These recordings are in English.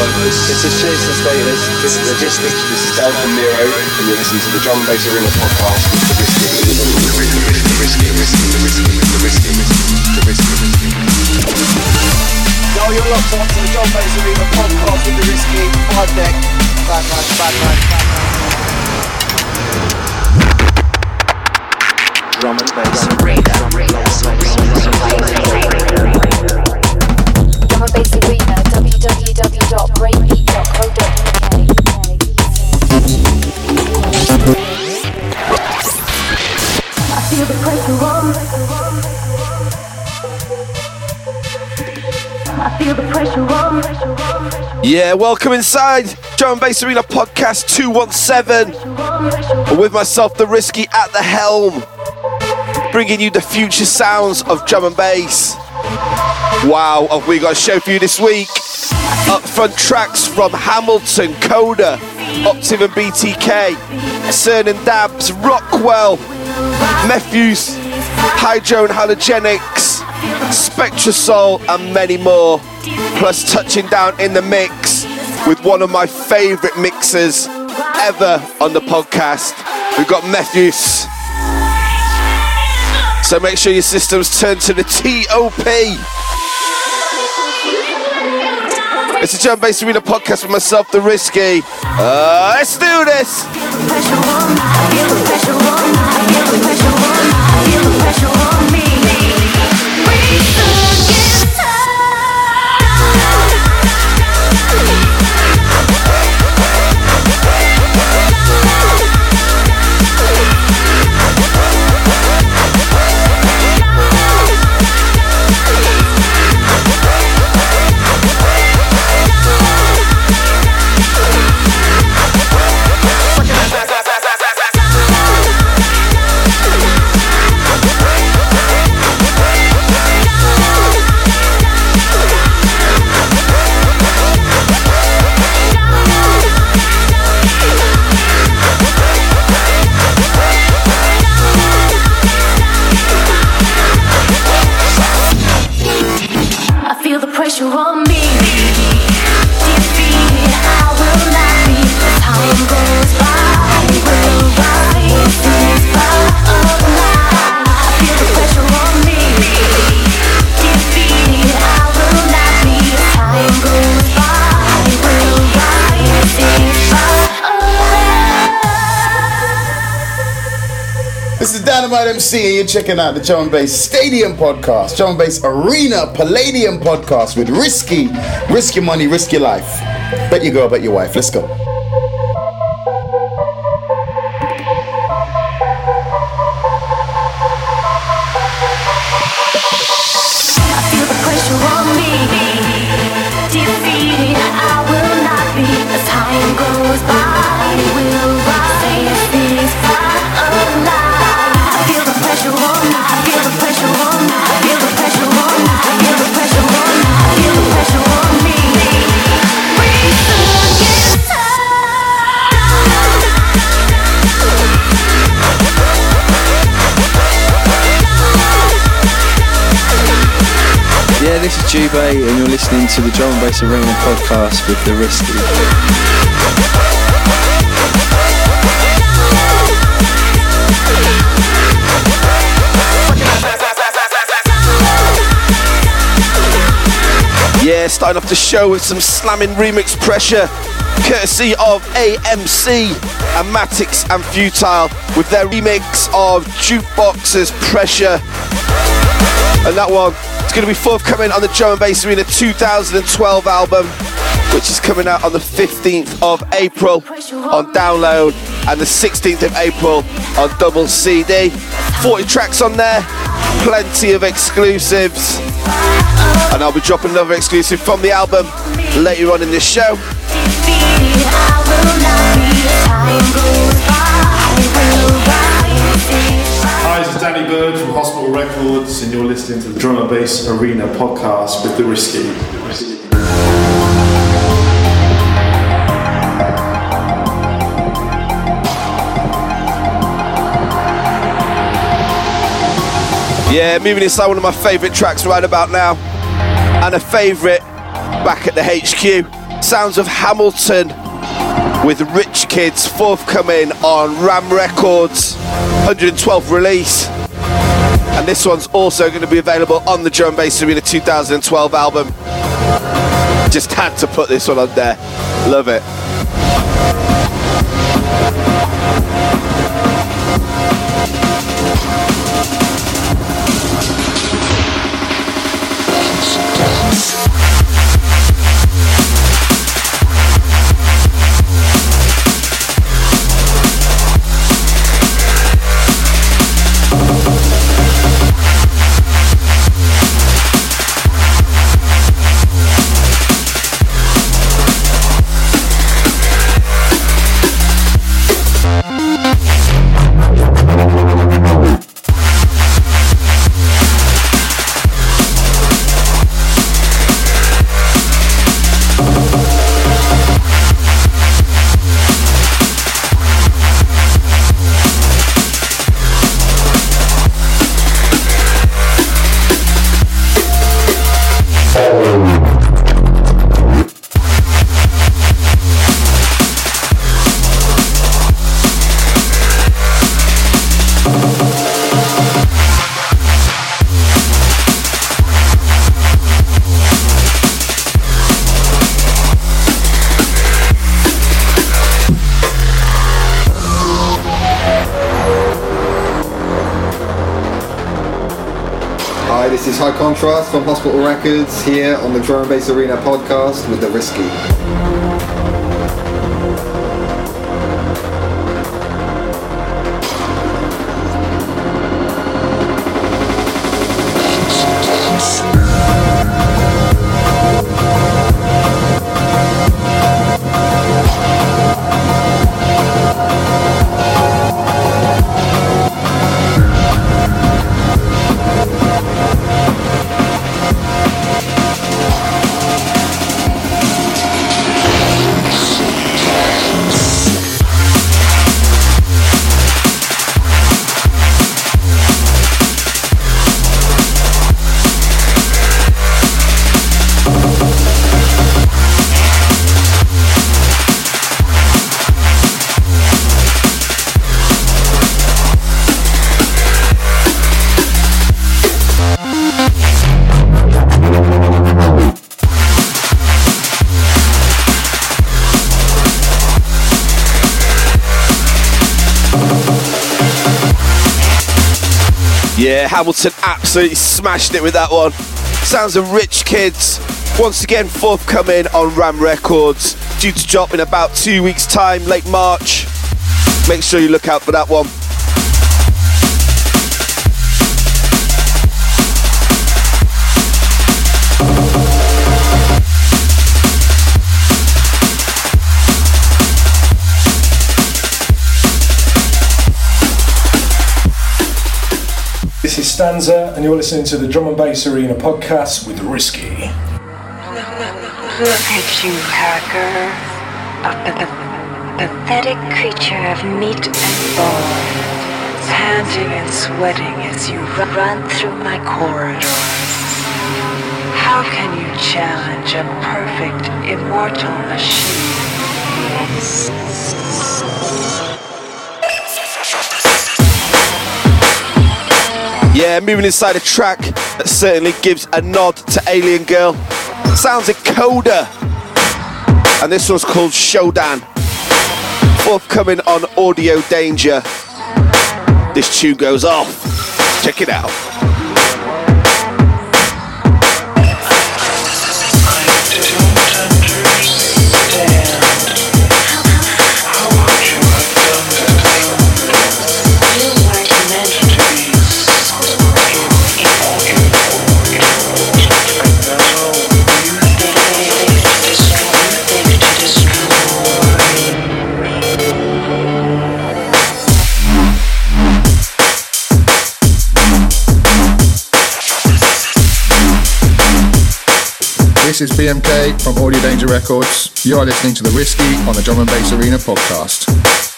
This is Jason Status, this is Logistics, this is Dan from Miro, and you're listening to the Drum Bass Arena podcast with the Risky. The Risky, Risky, Risky, Risky, Risky, the Risky. Yo, you're locked on to the Drum Bass Arena podcast with the Risky. Five deck. Bad man, bad man, bad man. Drum and Bass Arena. Drum and Bass Arena, Yeah, welcome inside. Drum and Bass Arena Podcast 217 with myself, The Risky, at the helm, bringing you the future sounds of drum and bass. Wow, have we got a show for you this week? Upfront tracks from Hamilton, Coda, Optiv and BTK, Cern and Dabs, Rockwell, Mefjus, Hydro and Halogenix, Spectrasoul, and many more. Plus, touching down in the mix with one of my favourite mixers ever on the podcast. We've got Mefjus. So make sure your systems turn to the TOP. It's a Drum Bass Arena podcast with myself, The Risky. Uh, let's do this. Dynamite MC, and you're checking out the John Bass Stadium podcast, John Bass Arena Palladium podcast with Risky, Risk Your Money, Risk Your Life. Bet your girl, bet your wife. Let's go. Jubei, and you're listening to the Drum and Bass Arena podcast with The Risky. Yeah, starting off the show with some slamming remix pressure, courtesy of AMC, Amatics and Futile, with their remix of Jukebox's Pressure. And that one is going to be forthcoming on the Drum and Bass Arena 2012 album, which is coming out on the 15th of April on download and the 16th of April on double CD. 40 tracks on there, plenty of exclusives. And I'll be dropping another exclusive from the album later on in this show. I will not be. Time goes by, will rise. Danny Byrd from Hospital Records, and you're listening to the Drum and Bass Arena podcast with The Risky. Yeah, moving inside one of my favourite tracks right about now, and a favourite back at the HQ. sounds of Hamilton with Rich Kids forthcoming on Ram Records, 112th release. And this one's also going to be available on the Drum Bass Arena 2012 album. Just had to put this one on there. Love it. From Hospital Records here on the Drum and Bass Arena podcast with The Risky. Hamilton absolutely smashed it with that one. Sounds of Rich Kids, once again forthcoming on Ram Records, due to drop in about two weeks' time, late March. Make sure you look out for that one. Stanza, and you're listening to the Drum and Bass Arena podcast with Risky. Look at you, hacker. A p- pathetic creature of meat and bone. Panting and sweating as you ru- run through my corridors. How can you challenge a perfect, immortal machine? Yeah, moving inside a track that certainly gives a nod to Alien Girl. Sounds a Coda. And this one's called Showdown. Forthcoming on Audio Danger. This tune goes off. Check it out. This is BMK from Audio Danger Records. You are listening to The Risky on the Drum and Bass Arena podcast.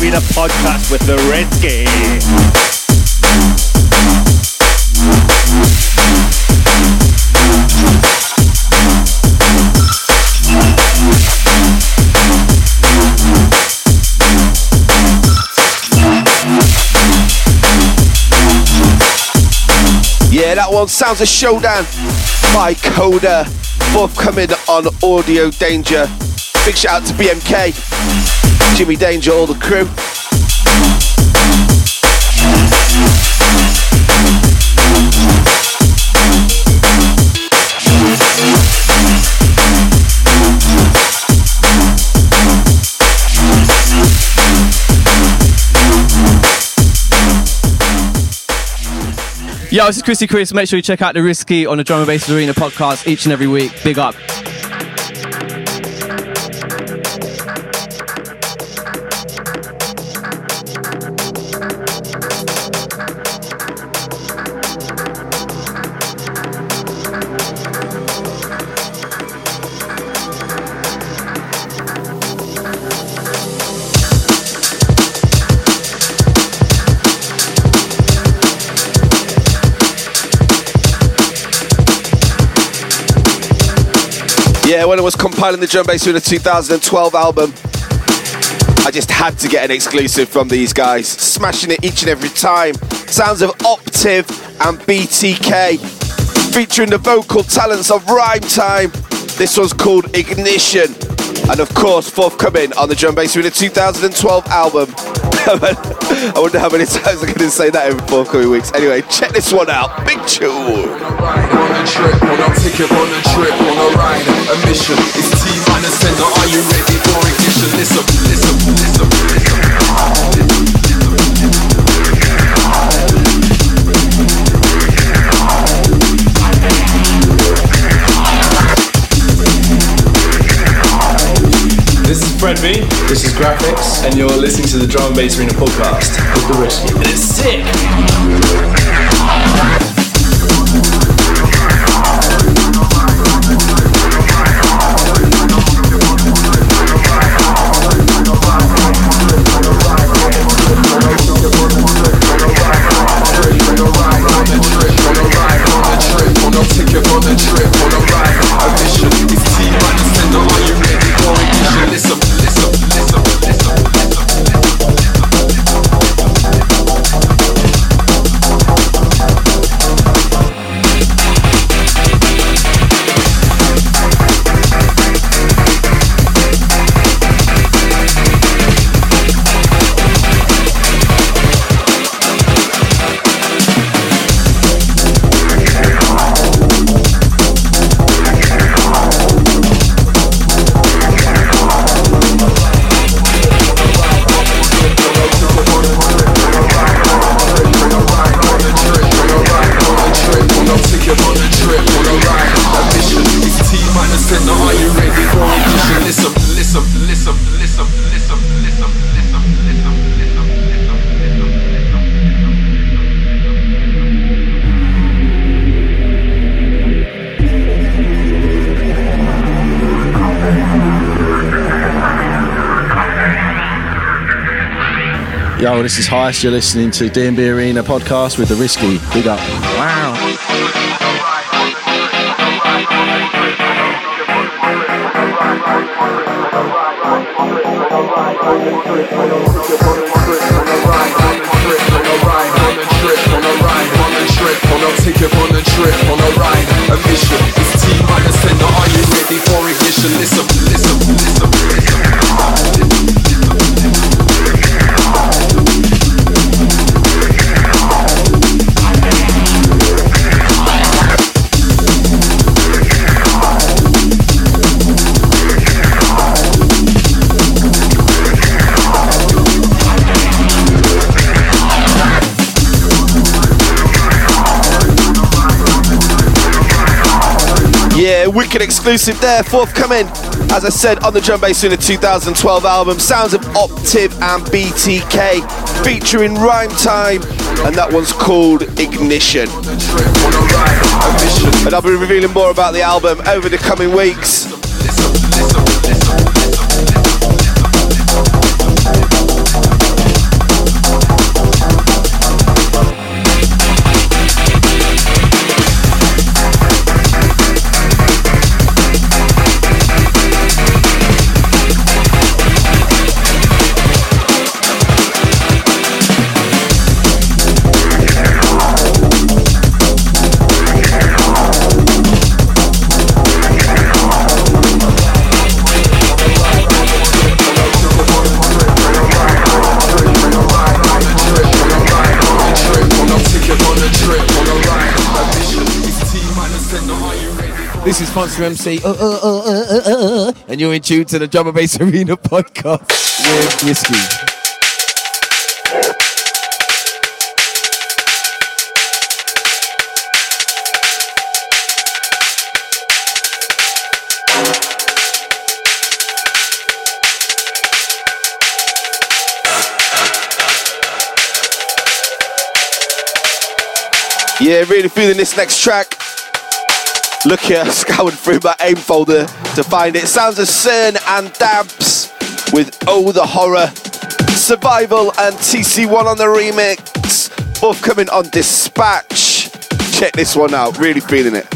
Arena podcast with the Risky. Yeah, that one sounds a showdown by Coda, forthcoming on Audio Danger. Big shout out to BMK, Jimmy Danger, all the crew. Yo, this is Chrissy Chris. Make sure you check out the Risky on the Drum and Bass Arena podcast each and every week. Big up. When I was compiling the drum bass for the 2012 album, I just had to get an exclusive from these guys, smashing it each and every time. Sounds of Optiv and BTK, featuring the vocal talents of Rhyme Time. This one's called Ignition, and of course, forthcoming on the drum bass for the 2012 album. I wonder how many times I'm going to say that in forthcoming weeks. Anyway, check this one out. Big T minus you. Fred V. This is Grafix, and you're listening to the Drum and Bass Arena podcast with the Risky. And it's sick. is Heist. You're listening to DMB Arena podcast with the Risky. Big up. Wow. Wicked exclusive there, forthcoming, as I said, on the Drum Bass Arena 2012 album, Sounds of Optiv and BTK, featuring Rhyme Time, and that one's called Ignition. And I'll be revealing more about the album over the coming weeks. This is Monster MC, uh, uh, uh, uh, uh, uh, and you're in tune to the Drum and Bass Arena podcast with Whiskey. Yeah, really feeling this next track. Look here, scoured through my aim folder to find it. Sounds of CERN and Dabs with Oh the Horror. Survival and TC1 on the remix. Forthcoming on Dispatch. Check this one out, really feeling it.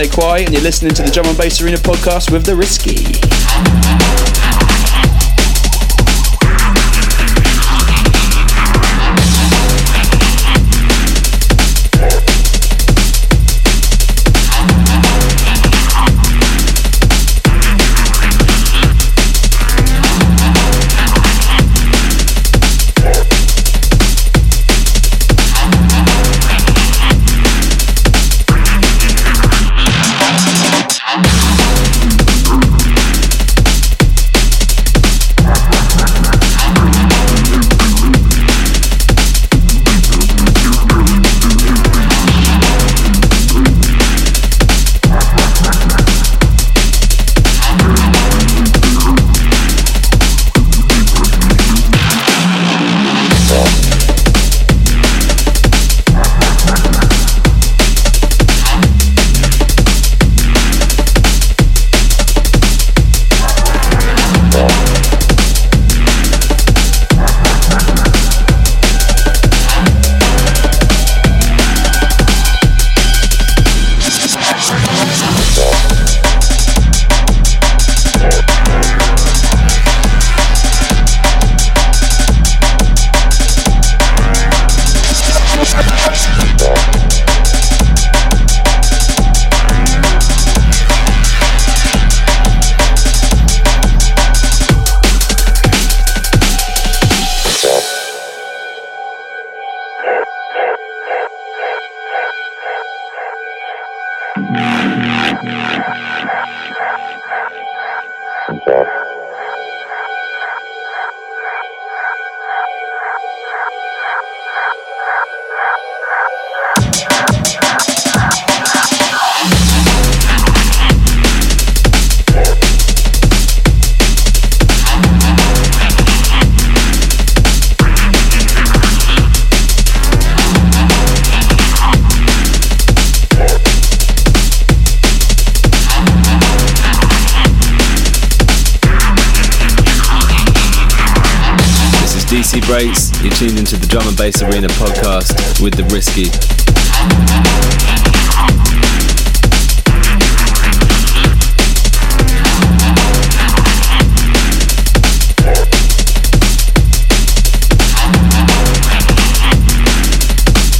This is and you're listening to the Drum and Bass Arena podcast with The Risky.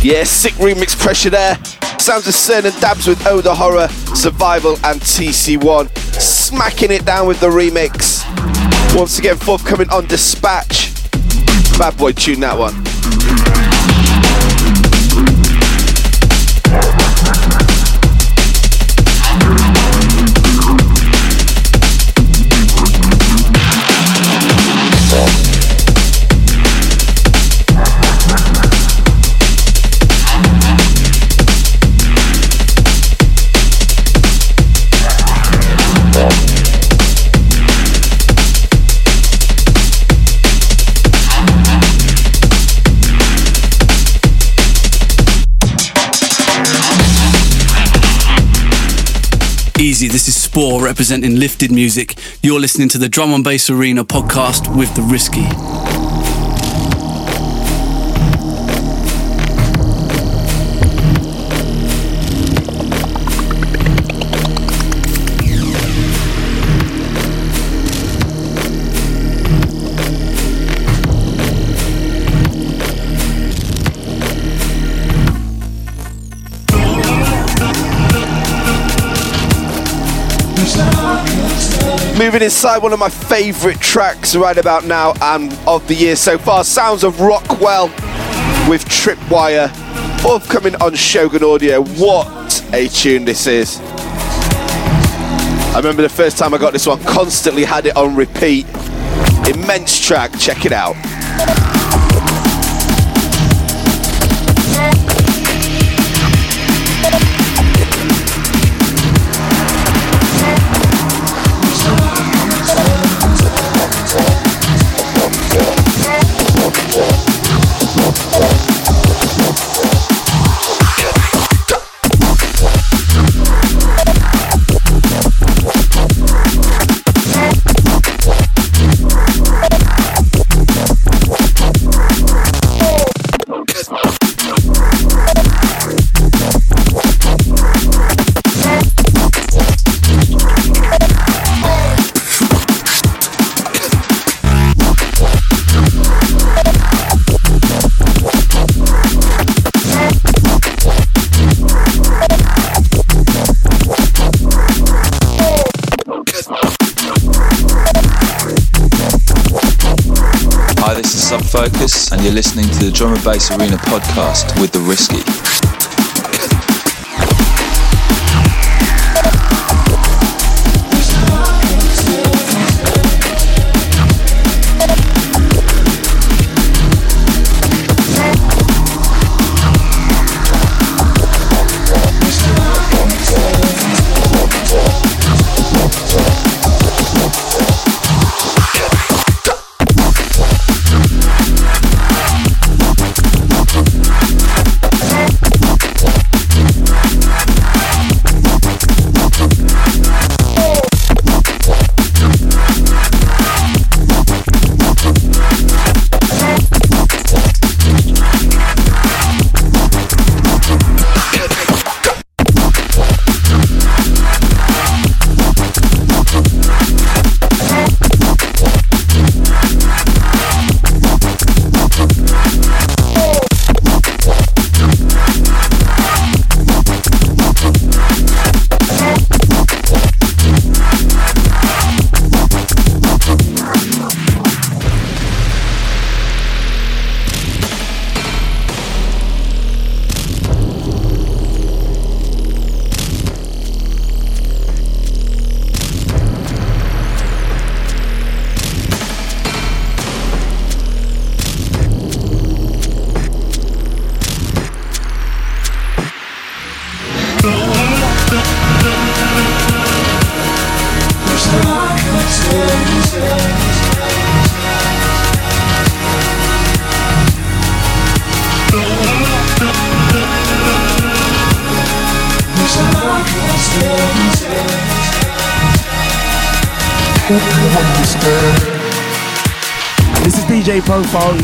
Yeah, sick remix pressure there. Sounds of Cern and Dabs with Oda Horror, Survival, and TC1. Smacking it down with the remix. Once again, forthcoming on Dispatch. Bad boy tune that one. Easy, this is Spore representing Lifted Music. You're listening to the Drum and Bass Arena podcast with The Risky. Moving inside one of my favourite tracks right about now and of the year so far, Sounds of Rockwell with Tripwire, forthcoming on Shogun Audio. What a tune this is! I remember the first time I got this one, constantly had it on repeat. Immense track, check it out. You're listening to the Drum and Bass Arena podcast with The Risky.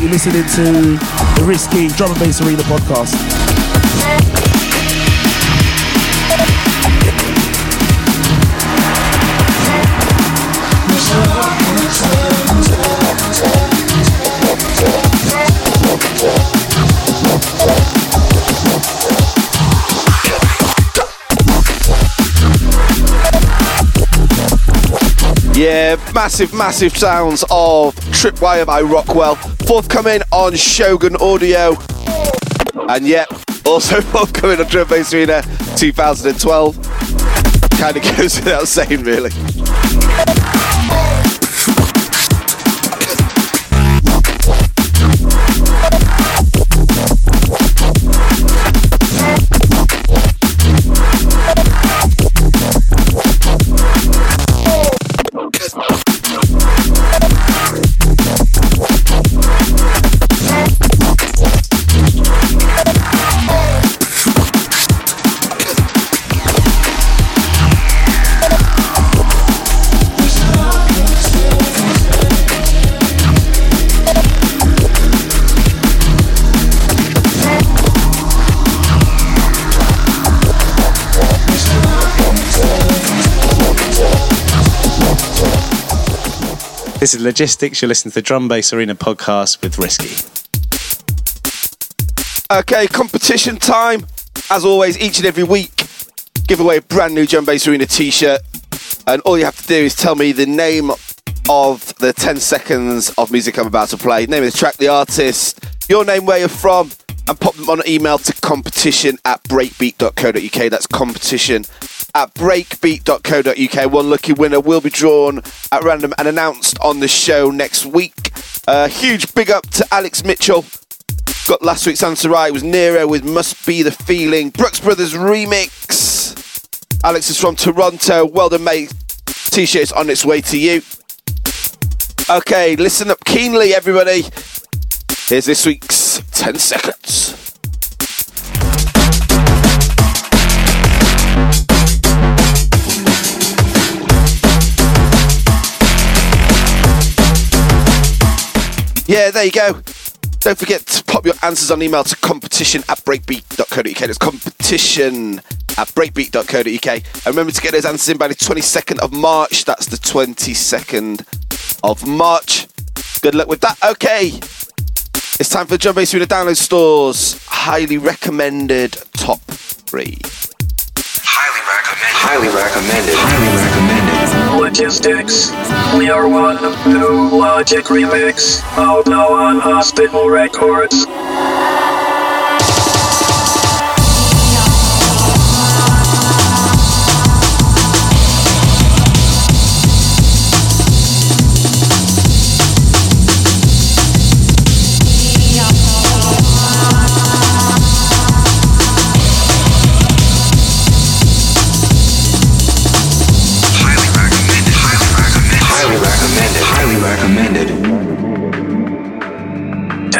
You're listening to the Risky Drum and Bass Arena podcast. Yeah, massive, massive sounds of Tripwire by Rockwell. Forthcoming on Shogun Audio. And yeah, also forthcoming on Drum Bass Arena 2012. Kind of goes without saying, really. This is Logistics. You're listening to the Drum Bass Arena podcast with Risky. Okay, competition time. As always, each and every week, give away a brand new Drum Bass Arena t shirt. And all you have to do is tell me the name of the 10 seconds of music I'm about to play, name of the track, the artist, your name, where you're from, and pop them on an email to competition at breakbeat.co.uk. That's competition at breakbeat.co.uk. One lucky winner will be drawn at random and announced on the show next week. Uh, huge big up to Alex Mitchell. Got last week's answer right. It was Nero with Must Be the Feeling. Brookes Brothers remix. Alex is from Toronto. Well done, mate. T shirt's on its way to you. Okay, listen up keenly, everybody. Here's this week's 10 seconds. Yeah, there you go. Don't forget to pop your answers on email to competition at breakbeat.co.uk. That's competition at breakbeat.co.uk. And remember to get those answers in by the 22nd of March. That's the 22nd of March. Good luck with that. Okay. It's time for Drum Bass Arena download stores. Highly recommended top three. Highly recommended. Highly recommended. Highly recommended. Logistics. We are one new Logic remix. Out now on Hospital Records.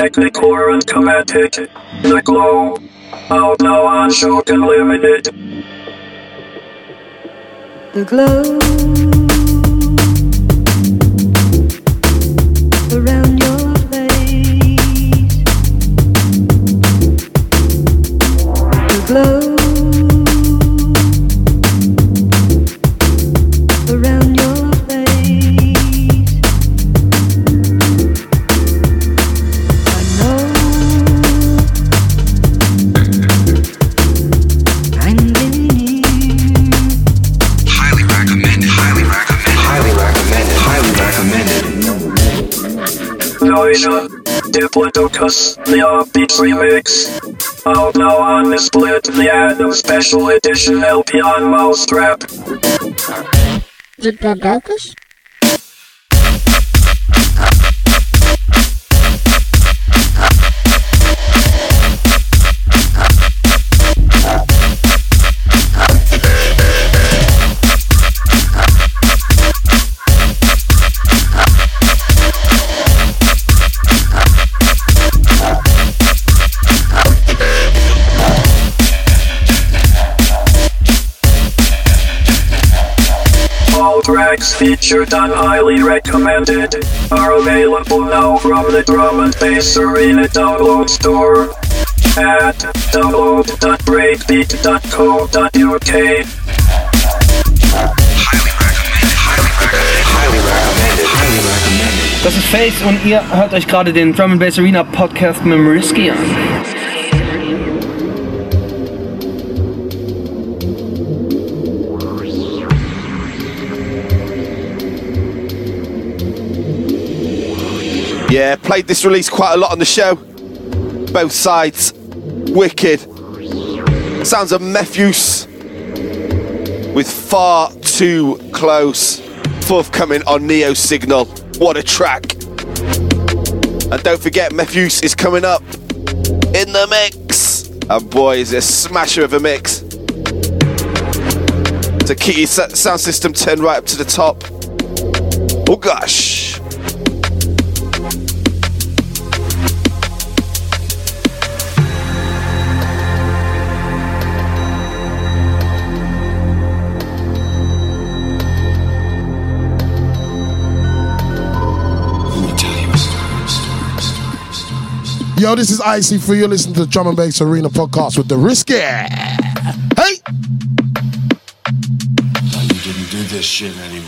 Recommended. Technical and Chromatic. The Glow. Now on Shogun Limited. The glow around your Diplodocus. The Offbeats remix. Out now on the split. The Adam Special Edition LP on Mousetrap. Diplodocus? All tracks featured on Highly Recommended are available now from the Drum and Bass Arena download store at download.breakbeat.co.uk. Das ist Face und ihr hört euch gerade den Drum and Bass Arena Podcast mit Risky an. Yeah, played this release quite a lot on the show. Both sides, wicked. Sounds of Mefjus with far too close. Forthcoming on Neosignal. What a track! And don't forget, Mefjus is coming up in the mix. And boy, is it a smasher of a mix. To keep your sound system turned right up to the top. Oh gosh. Yo, this is Icy for you. Listen to the Drum and Bass Arena podcast with the Risky. Hey! You didn't do this shit anymore.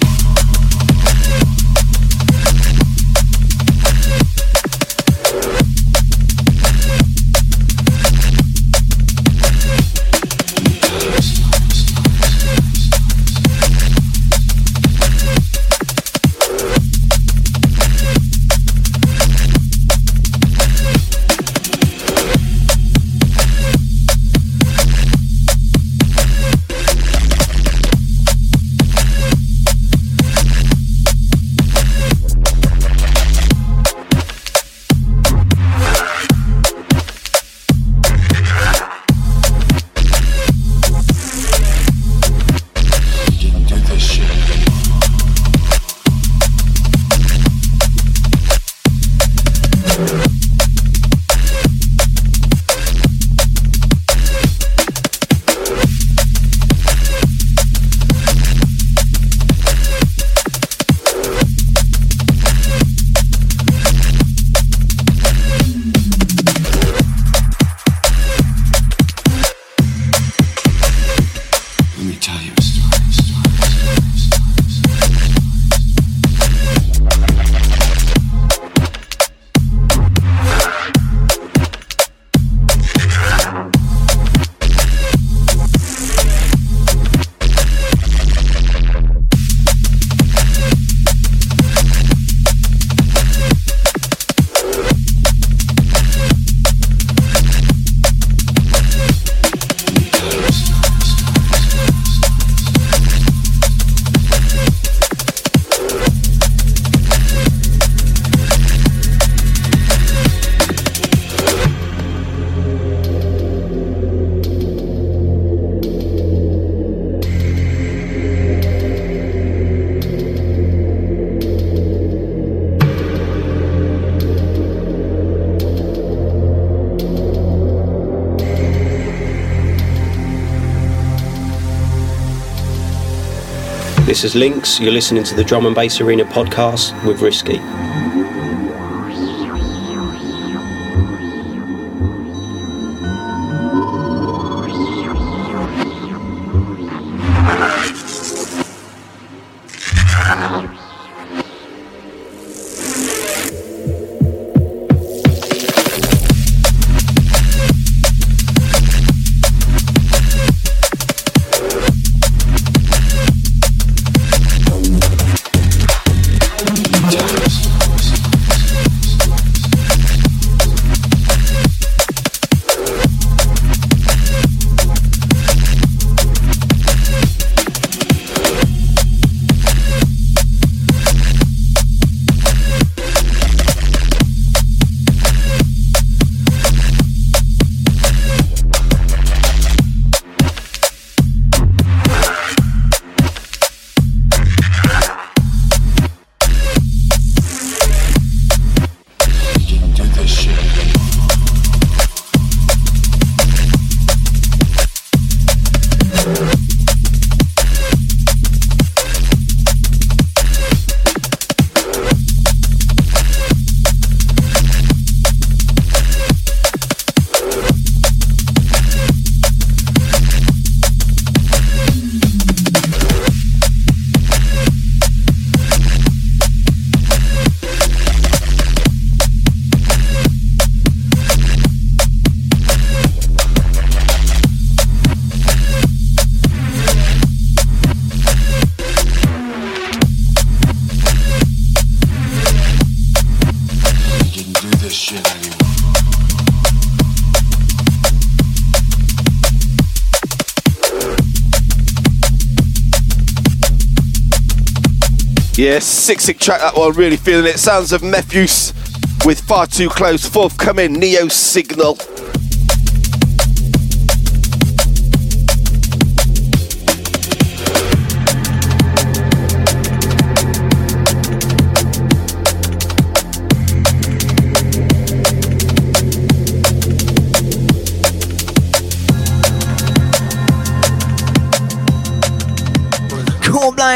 This is Links. You're listening to the Drum and Bass Arena podcast with Risky. Yeah, sick, sick track that one. Really feeling it. Sounds of Mefjus with Far Too Close. Forthcoming Neosignal.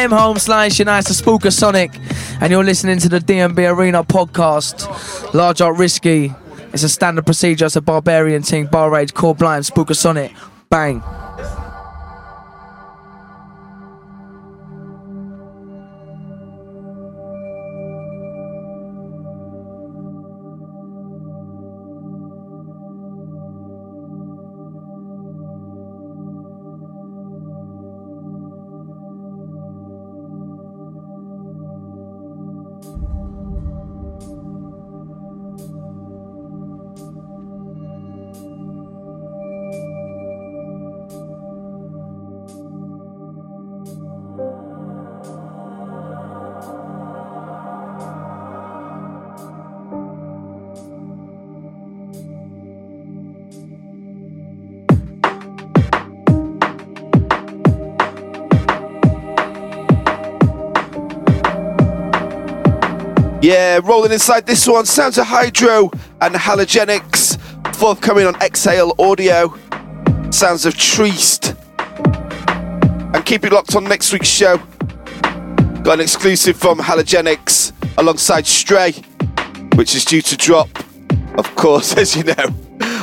Blame home nice to Spooker Sonic, and you're listening to the DMB Arena podcast. Large Art Risky. It's a standard procedure, it's a barbarian thing, bar rage, core blind, Spooker Sonic. Bang. Rolling inside this one. Sounds of Hydro and Halogenix. Forthcoming on Exhale Audio. Sounds of Treast. And keep it locked on next week's show. Got an exclusive from Halogenix alongside Stray, which is due to drop, of course, as you know,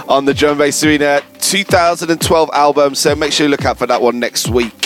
on the Drum Bass Arena 2012 album. So make sure you look out for that one next week.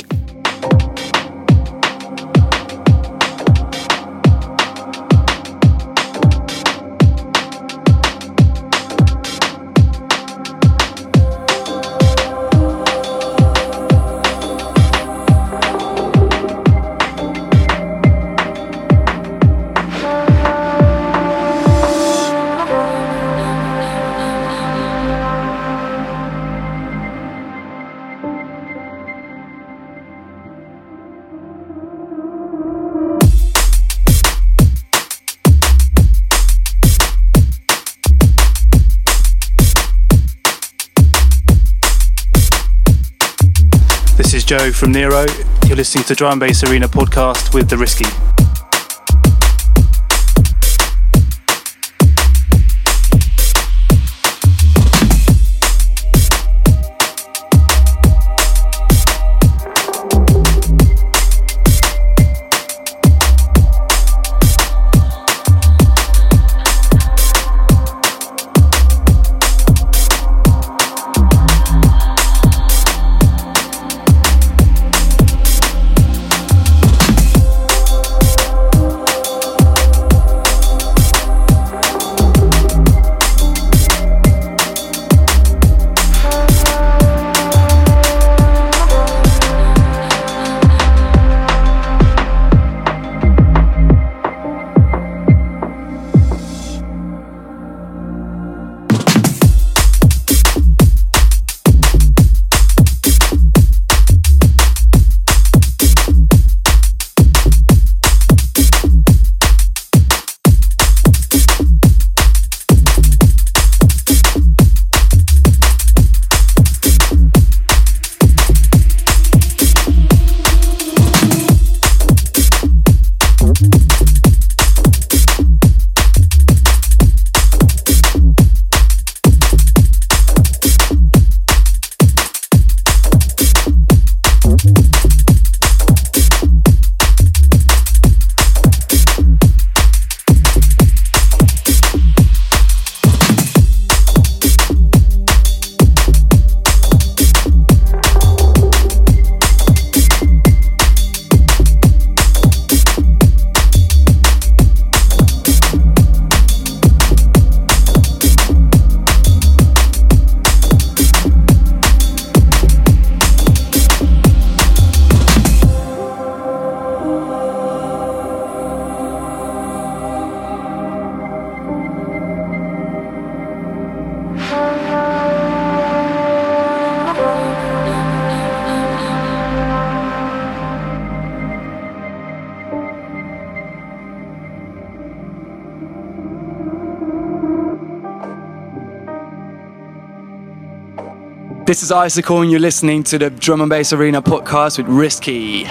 From Nero. You're listening to Drum and Bass Arena podcast with The Risky. This is Icicle, and you're listening to the Drum and Bass Arena podcast with Risky.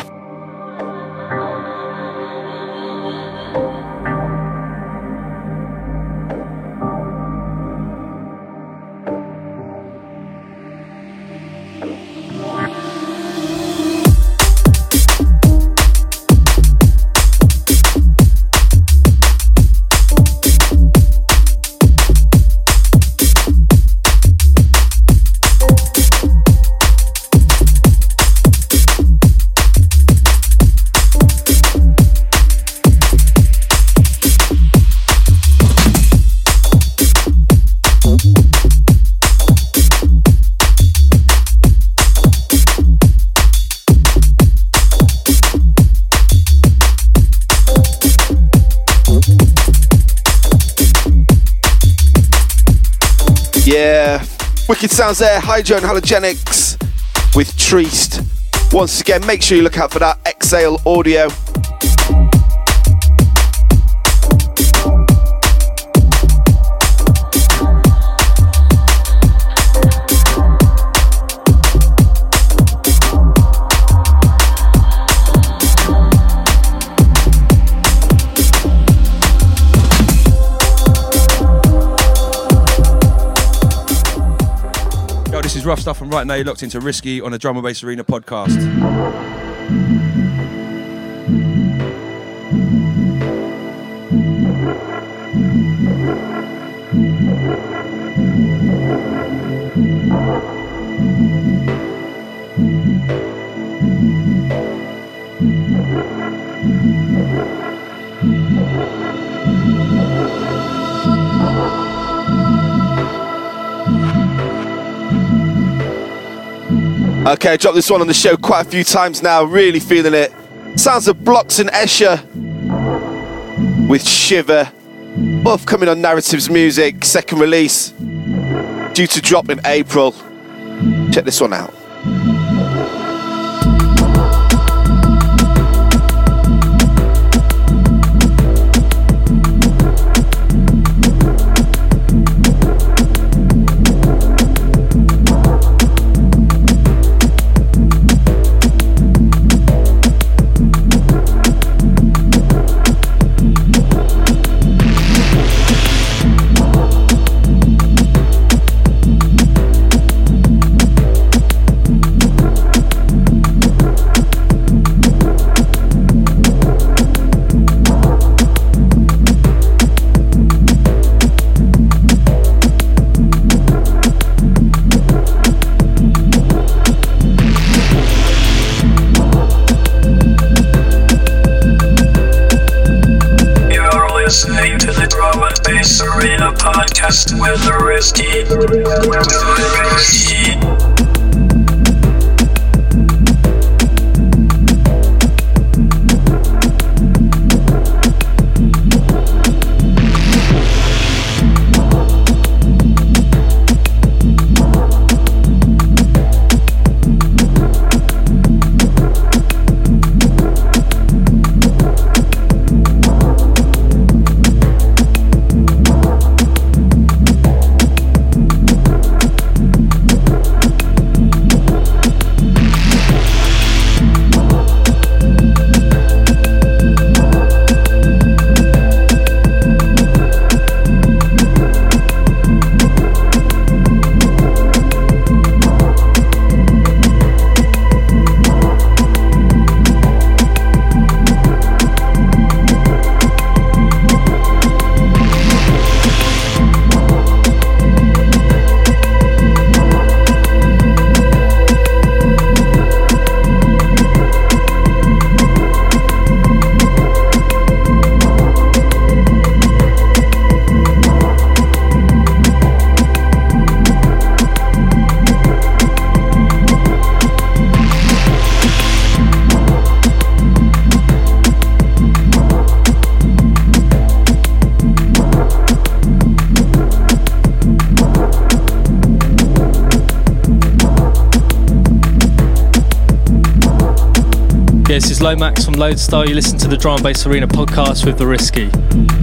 Sounds there. Hydro and Halogenix with Treast. Once again, make sure you look out for that Exhale audio. Is Rough Stuff, and right now you're locked into Risky on the Drum and Bass Arena podcast. Okay, I dropped this one on the show quite a few times now. Really feeling it. Sounds of Blocks and Escher with Shiver. Both coming on Narratives Music, second release, due to drop in April. Check this one out. With Lomax from Lodestar. You listen to the Drum and Bass Arena podcast with The Risky.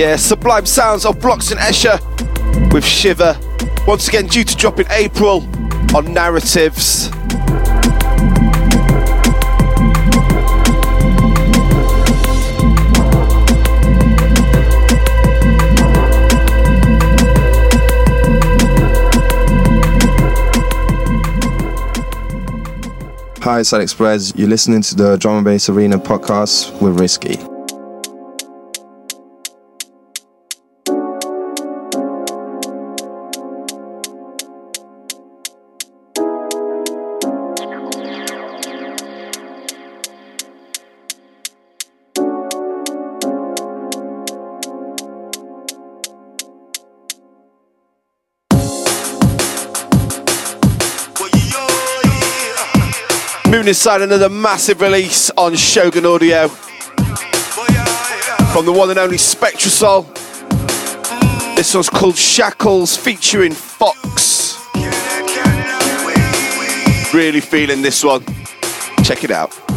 Yeah, sublime sounds of Blocks and Escher with Shiver. Once again, due to drop in April on Narratives. Hi, it's Alex Perez. You're listening to the Drum and Bass Arena podcast with Risky. Moon Inside, another massive release on Shogun Audio from the one and only Spectrasoul. This one's called Shackles featuring Fox. Really feeling this one. Check it out.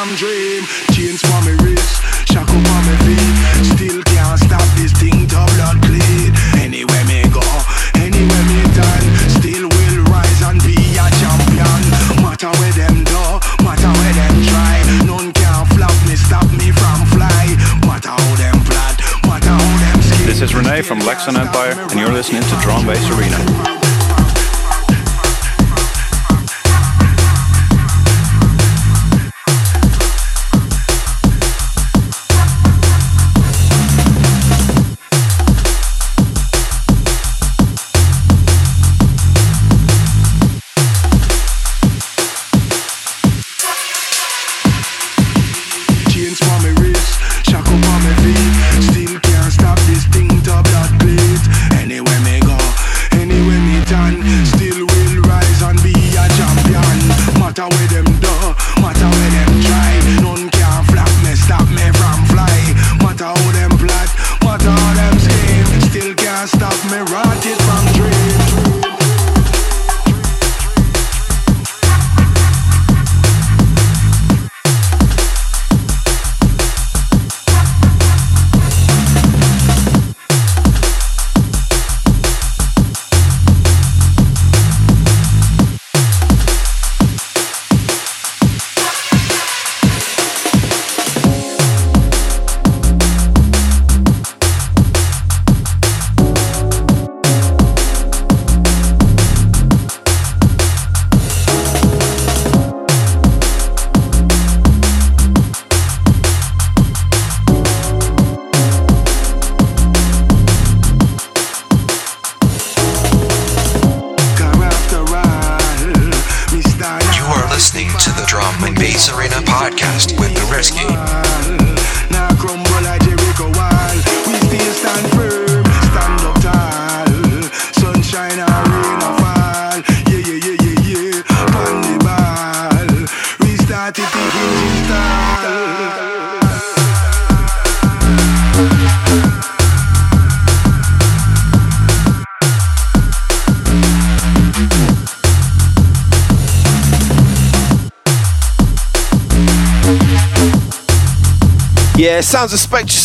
From dream. Chains for me wrist, shackle for me feet. Still can't stop this thing to blood bleed. Anywhere me go, anywhere me turn, still will rise and be a champion. Matter where them do, matter where them try. None can flop me, stop me from fly. Matter how them plot, matter how them scheme. This is Renee from Lexon Empire, and you're listening to Drum Bass Arena.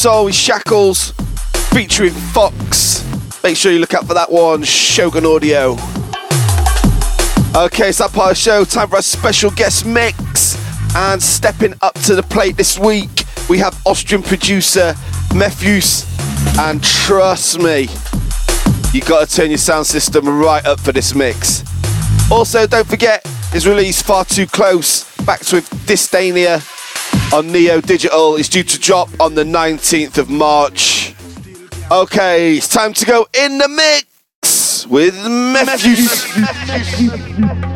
Soul with Shackles featuring Fox. Make sure you look out for that one, Shogun Audio. Okay, it's that part of the show. Time for a special guest mix. And stepping up to the plate this week, we have Austrian producer Mefjus. And trust me, you gotta turn your sound system right up for this mix. Also, don't forget his release Far Too Close, backed with Disdania on Neo Digital, is due to drop on the 19th of March. Okay, it's time to go in the mix with Mefjus.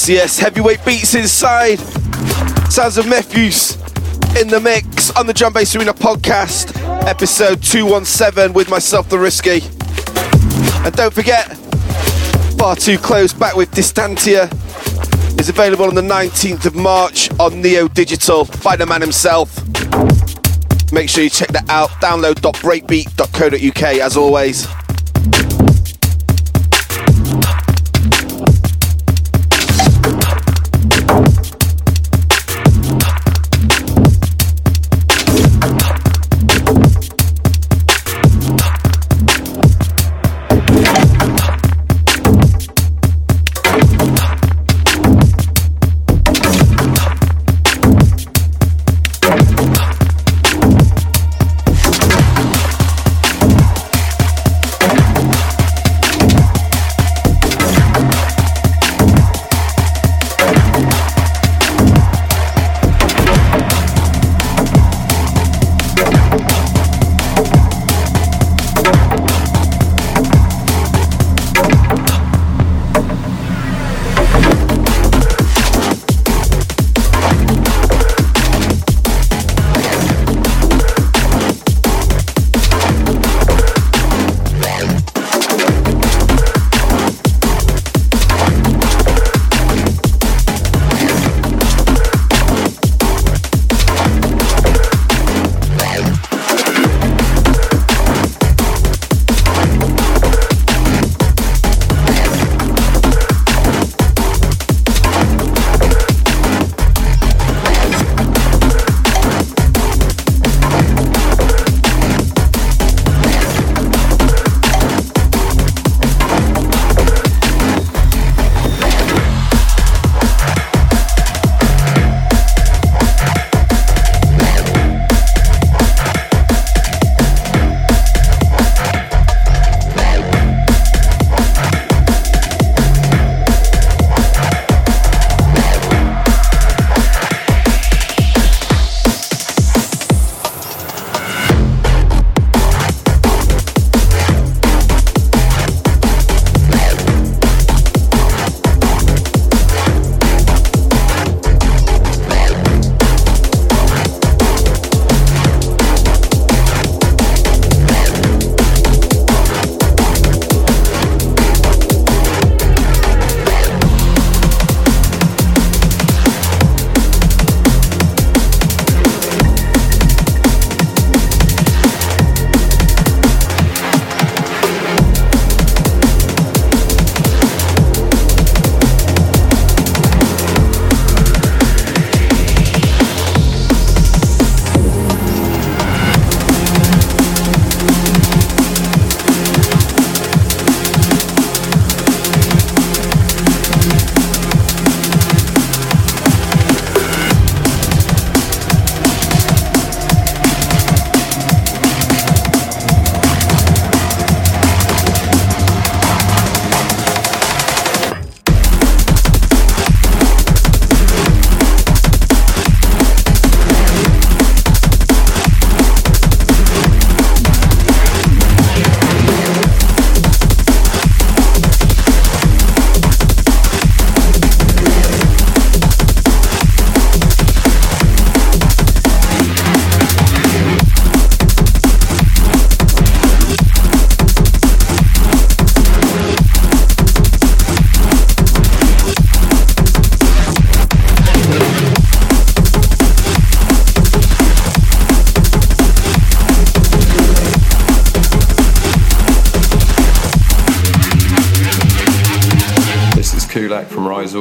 Yes, yes, heavyweight beats inside. Sounds of Mefjus in the mix on the Drum Bass Arena podcast, episode 217 with myself, The Risky. And don't forget, Far Too Close back with Distantia is available on the 19th of March on Neosignal by the man himself. Make sure you check that out. Download.breakbeat.co.uk as always.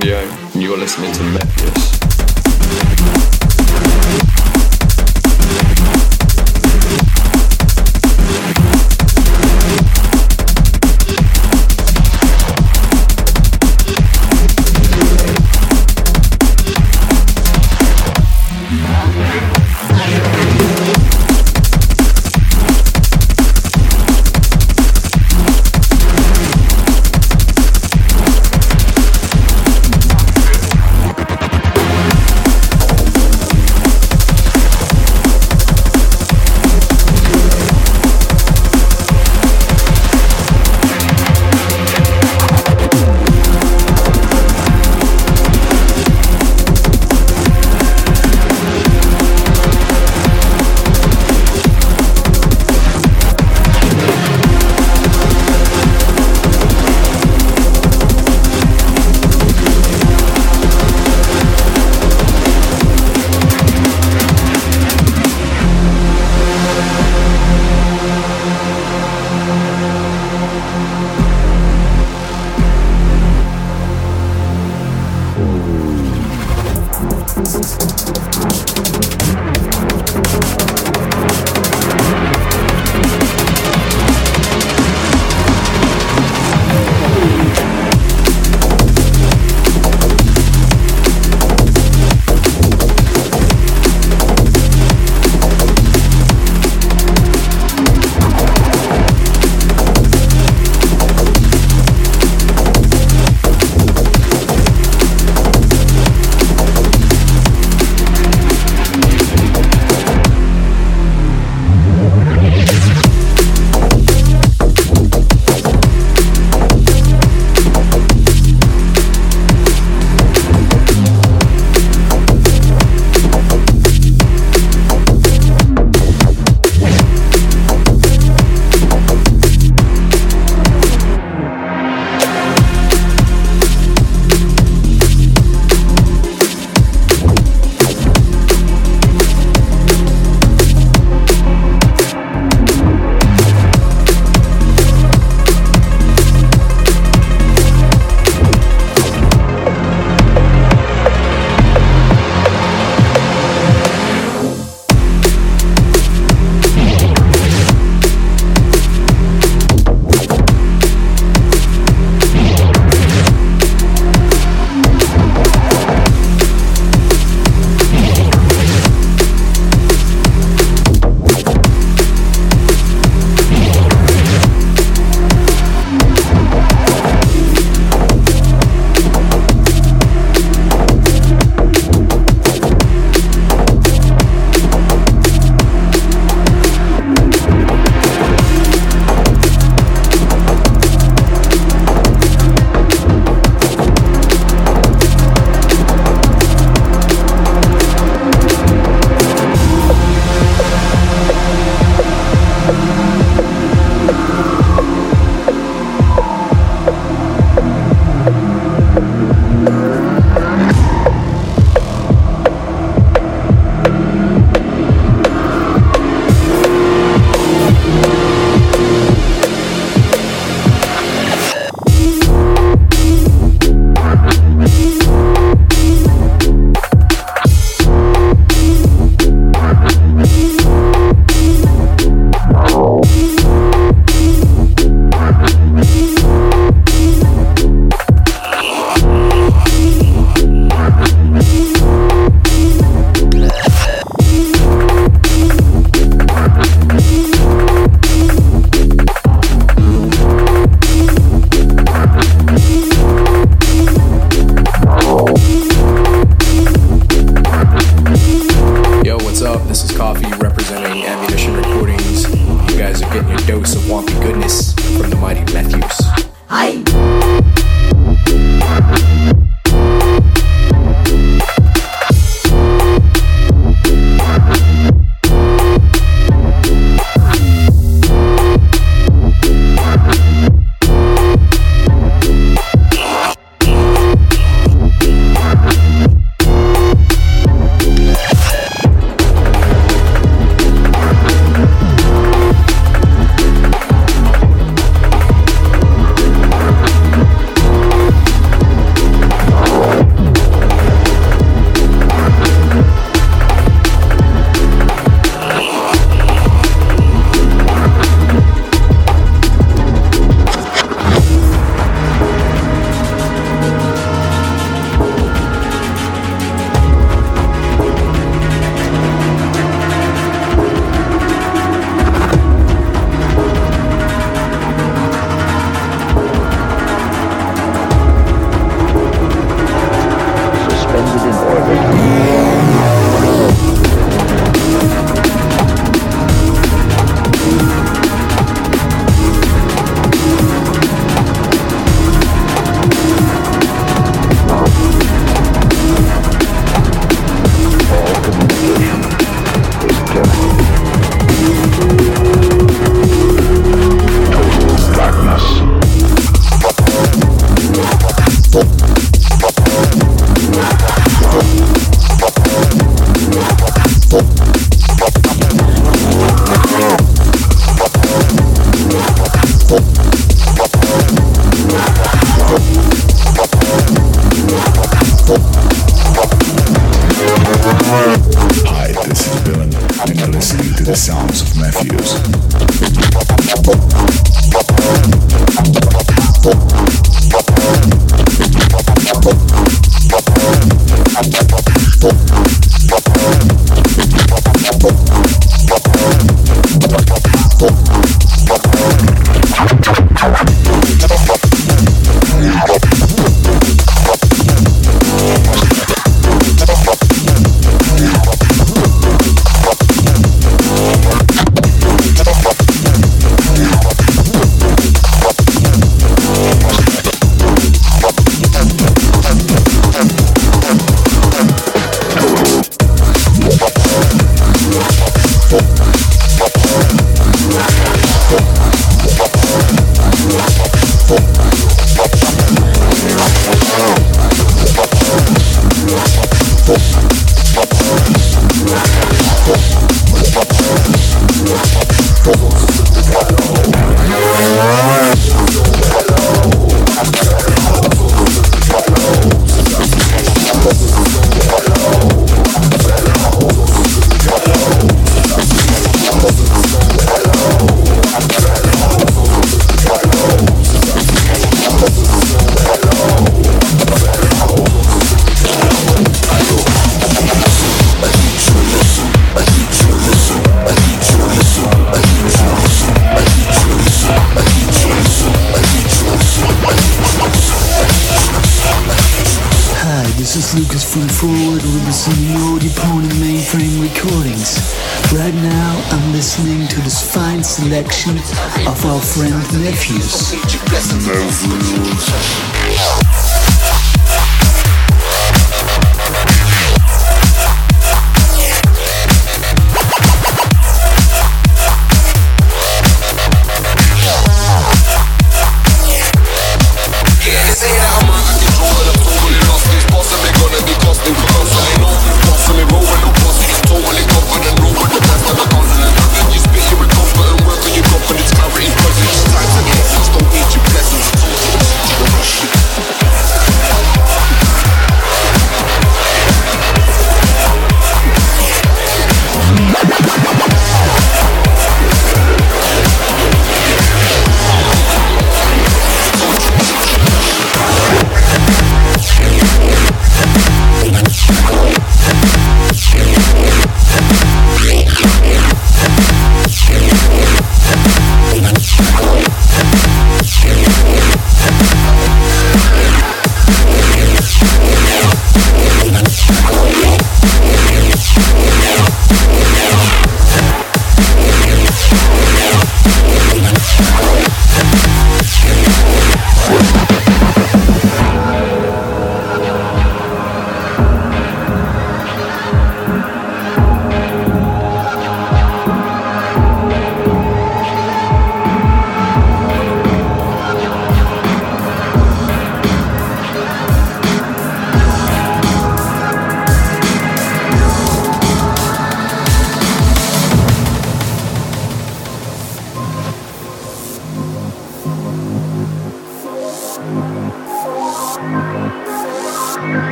Audio,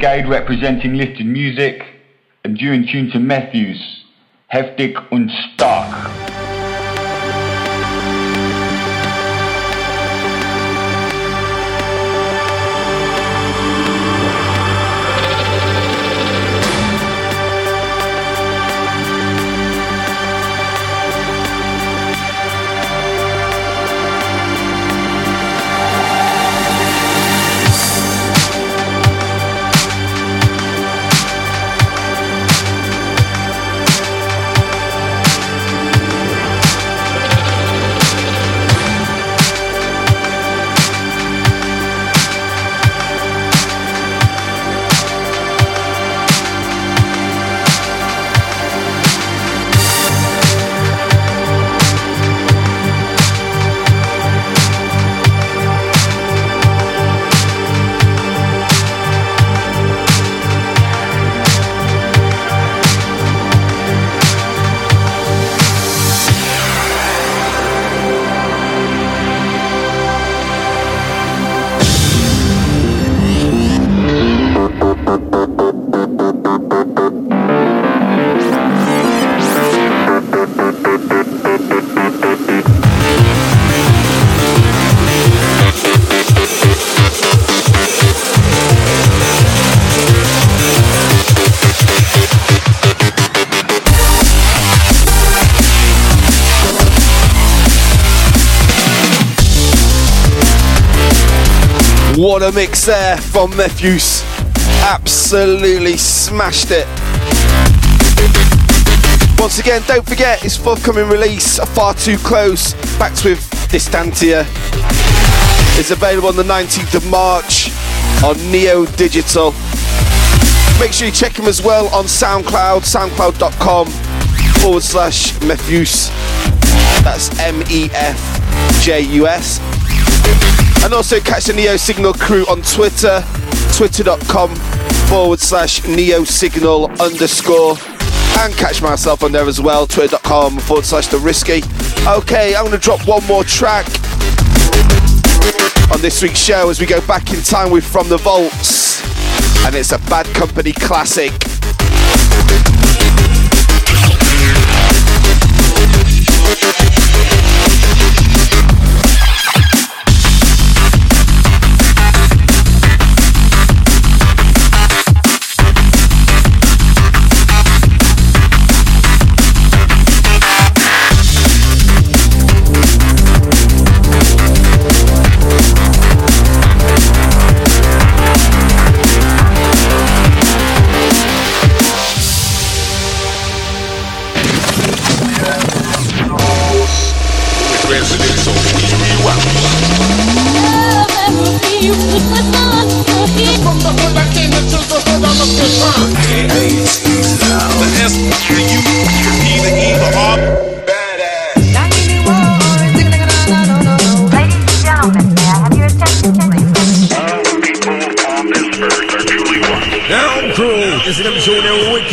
Brigade representing Lifted Music, and due in tune to Mefjus, Heftig und What a mix there from Mefjus. Absolutely smashed it. Once again, don't forget his forthcoming release, Far Too Close, backed with Distantia. is available on the 19th of March on Neo Digital. Make sure you check him as well on SoundCloud, soundcloud.com forward slash Mefjus. That's M E F J U S. And also catch the Neosignal crew on Twitter, twitter.com forward slash Neosignal underscore. And catch myself on there as well, twitter.com forward slash The Risky. Okay, I'm going to drop one more track on this week's show as we go back in time with From the Vaults. And it's a Bad Company classic.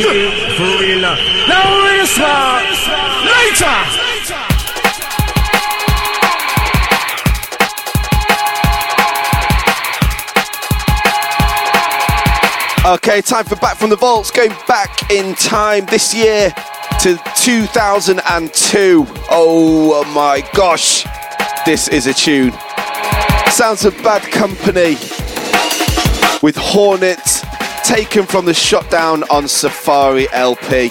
For real. Now smart. Later. Okay, time for Back from the Vaults. Going back in time this year to 2002. Oh my gosh, this is a tune. Sounds of Bad Company with Hornet taken from the Shot Down on Safari LP.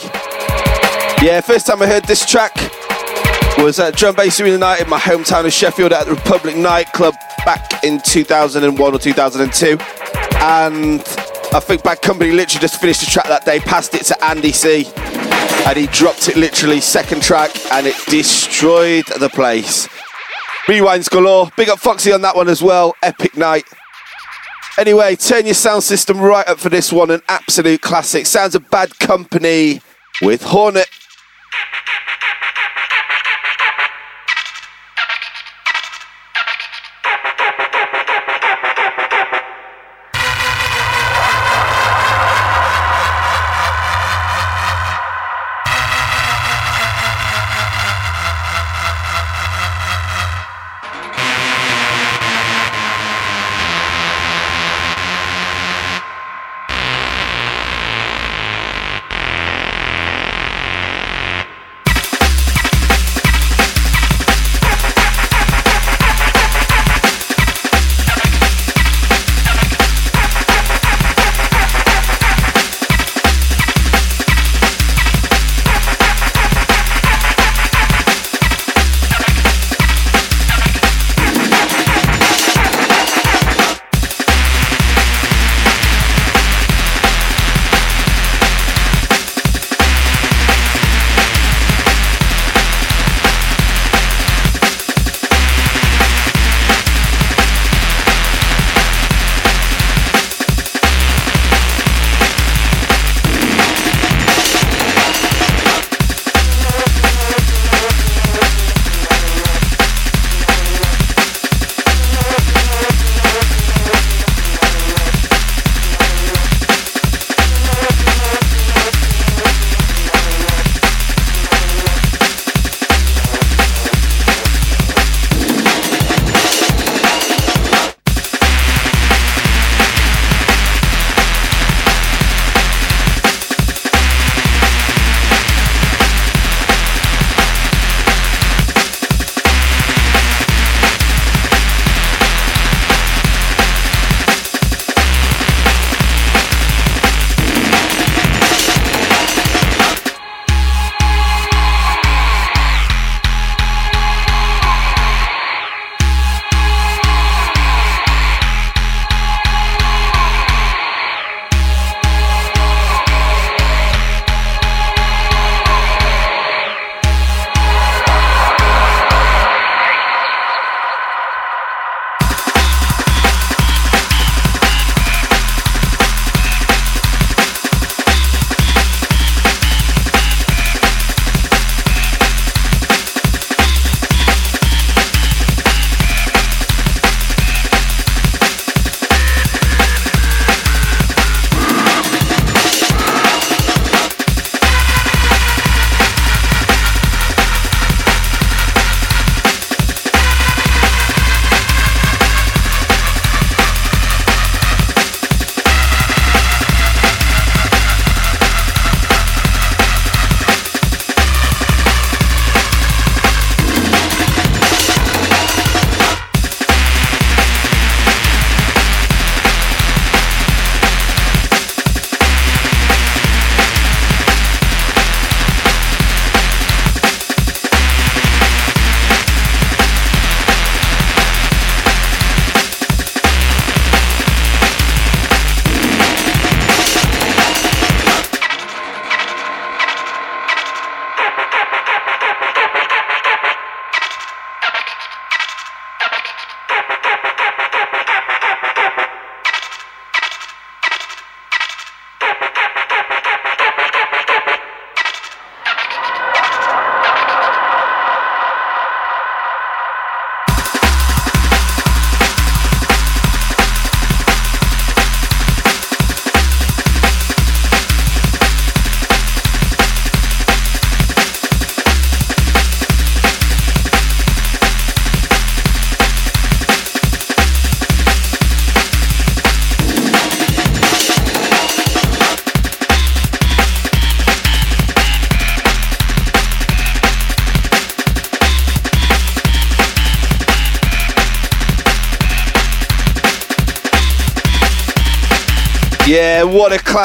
Yeah, first time I heard this track was at Drum Bass Arena Night in my hometown of Sheffield at the Republic nightclub back in 2001 or 2002. And I think Bad Company literally just finished the track that day, passed it to Andy C. And he dropped it literally second track and it destroyed the place. Rewinds galore. Big up Foxy on that one as well. Epic night. Anyway, turn your sound system right up for this one. An absolute classic. Sounds of Bad Company with Hornet.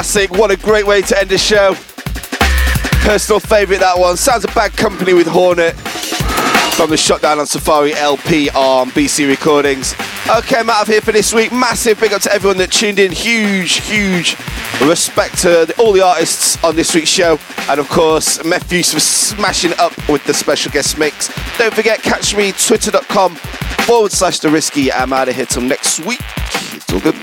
Classic. What a great way to end the show. Personal favourite, that one. Sounds a bad company with Hornet from the Shot Down on Safari LP on BC Recordings. Okay, I'm out of here for this week. Massive big up to everyone that tuned in. Huge, huge respect to the, all the artists on this week's show. And of course, Mefjus for smashing up with the special guest mix. Don't forget, catch me twitter.com forward slash the risky. I'm out of here till next week. It's all good.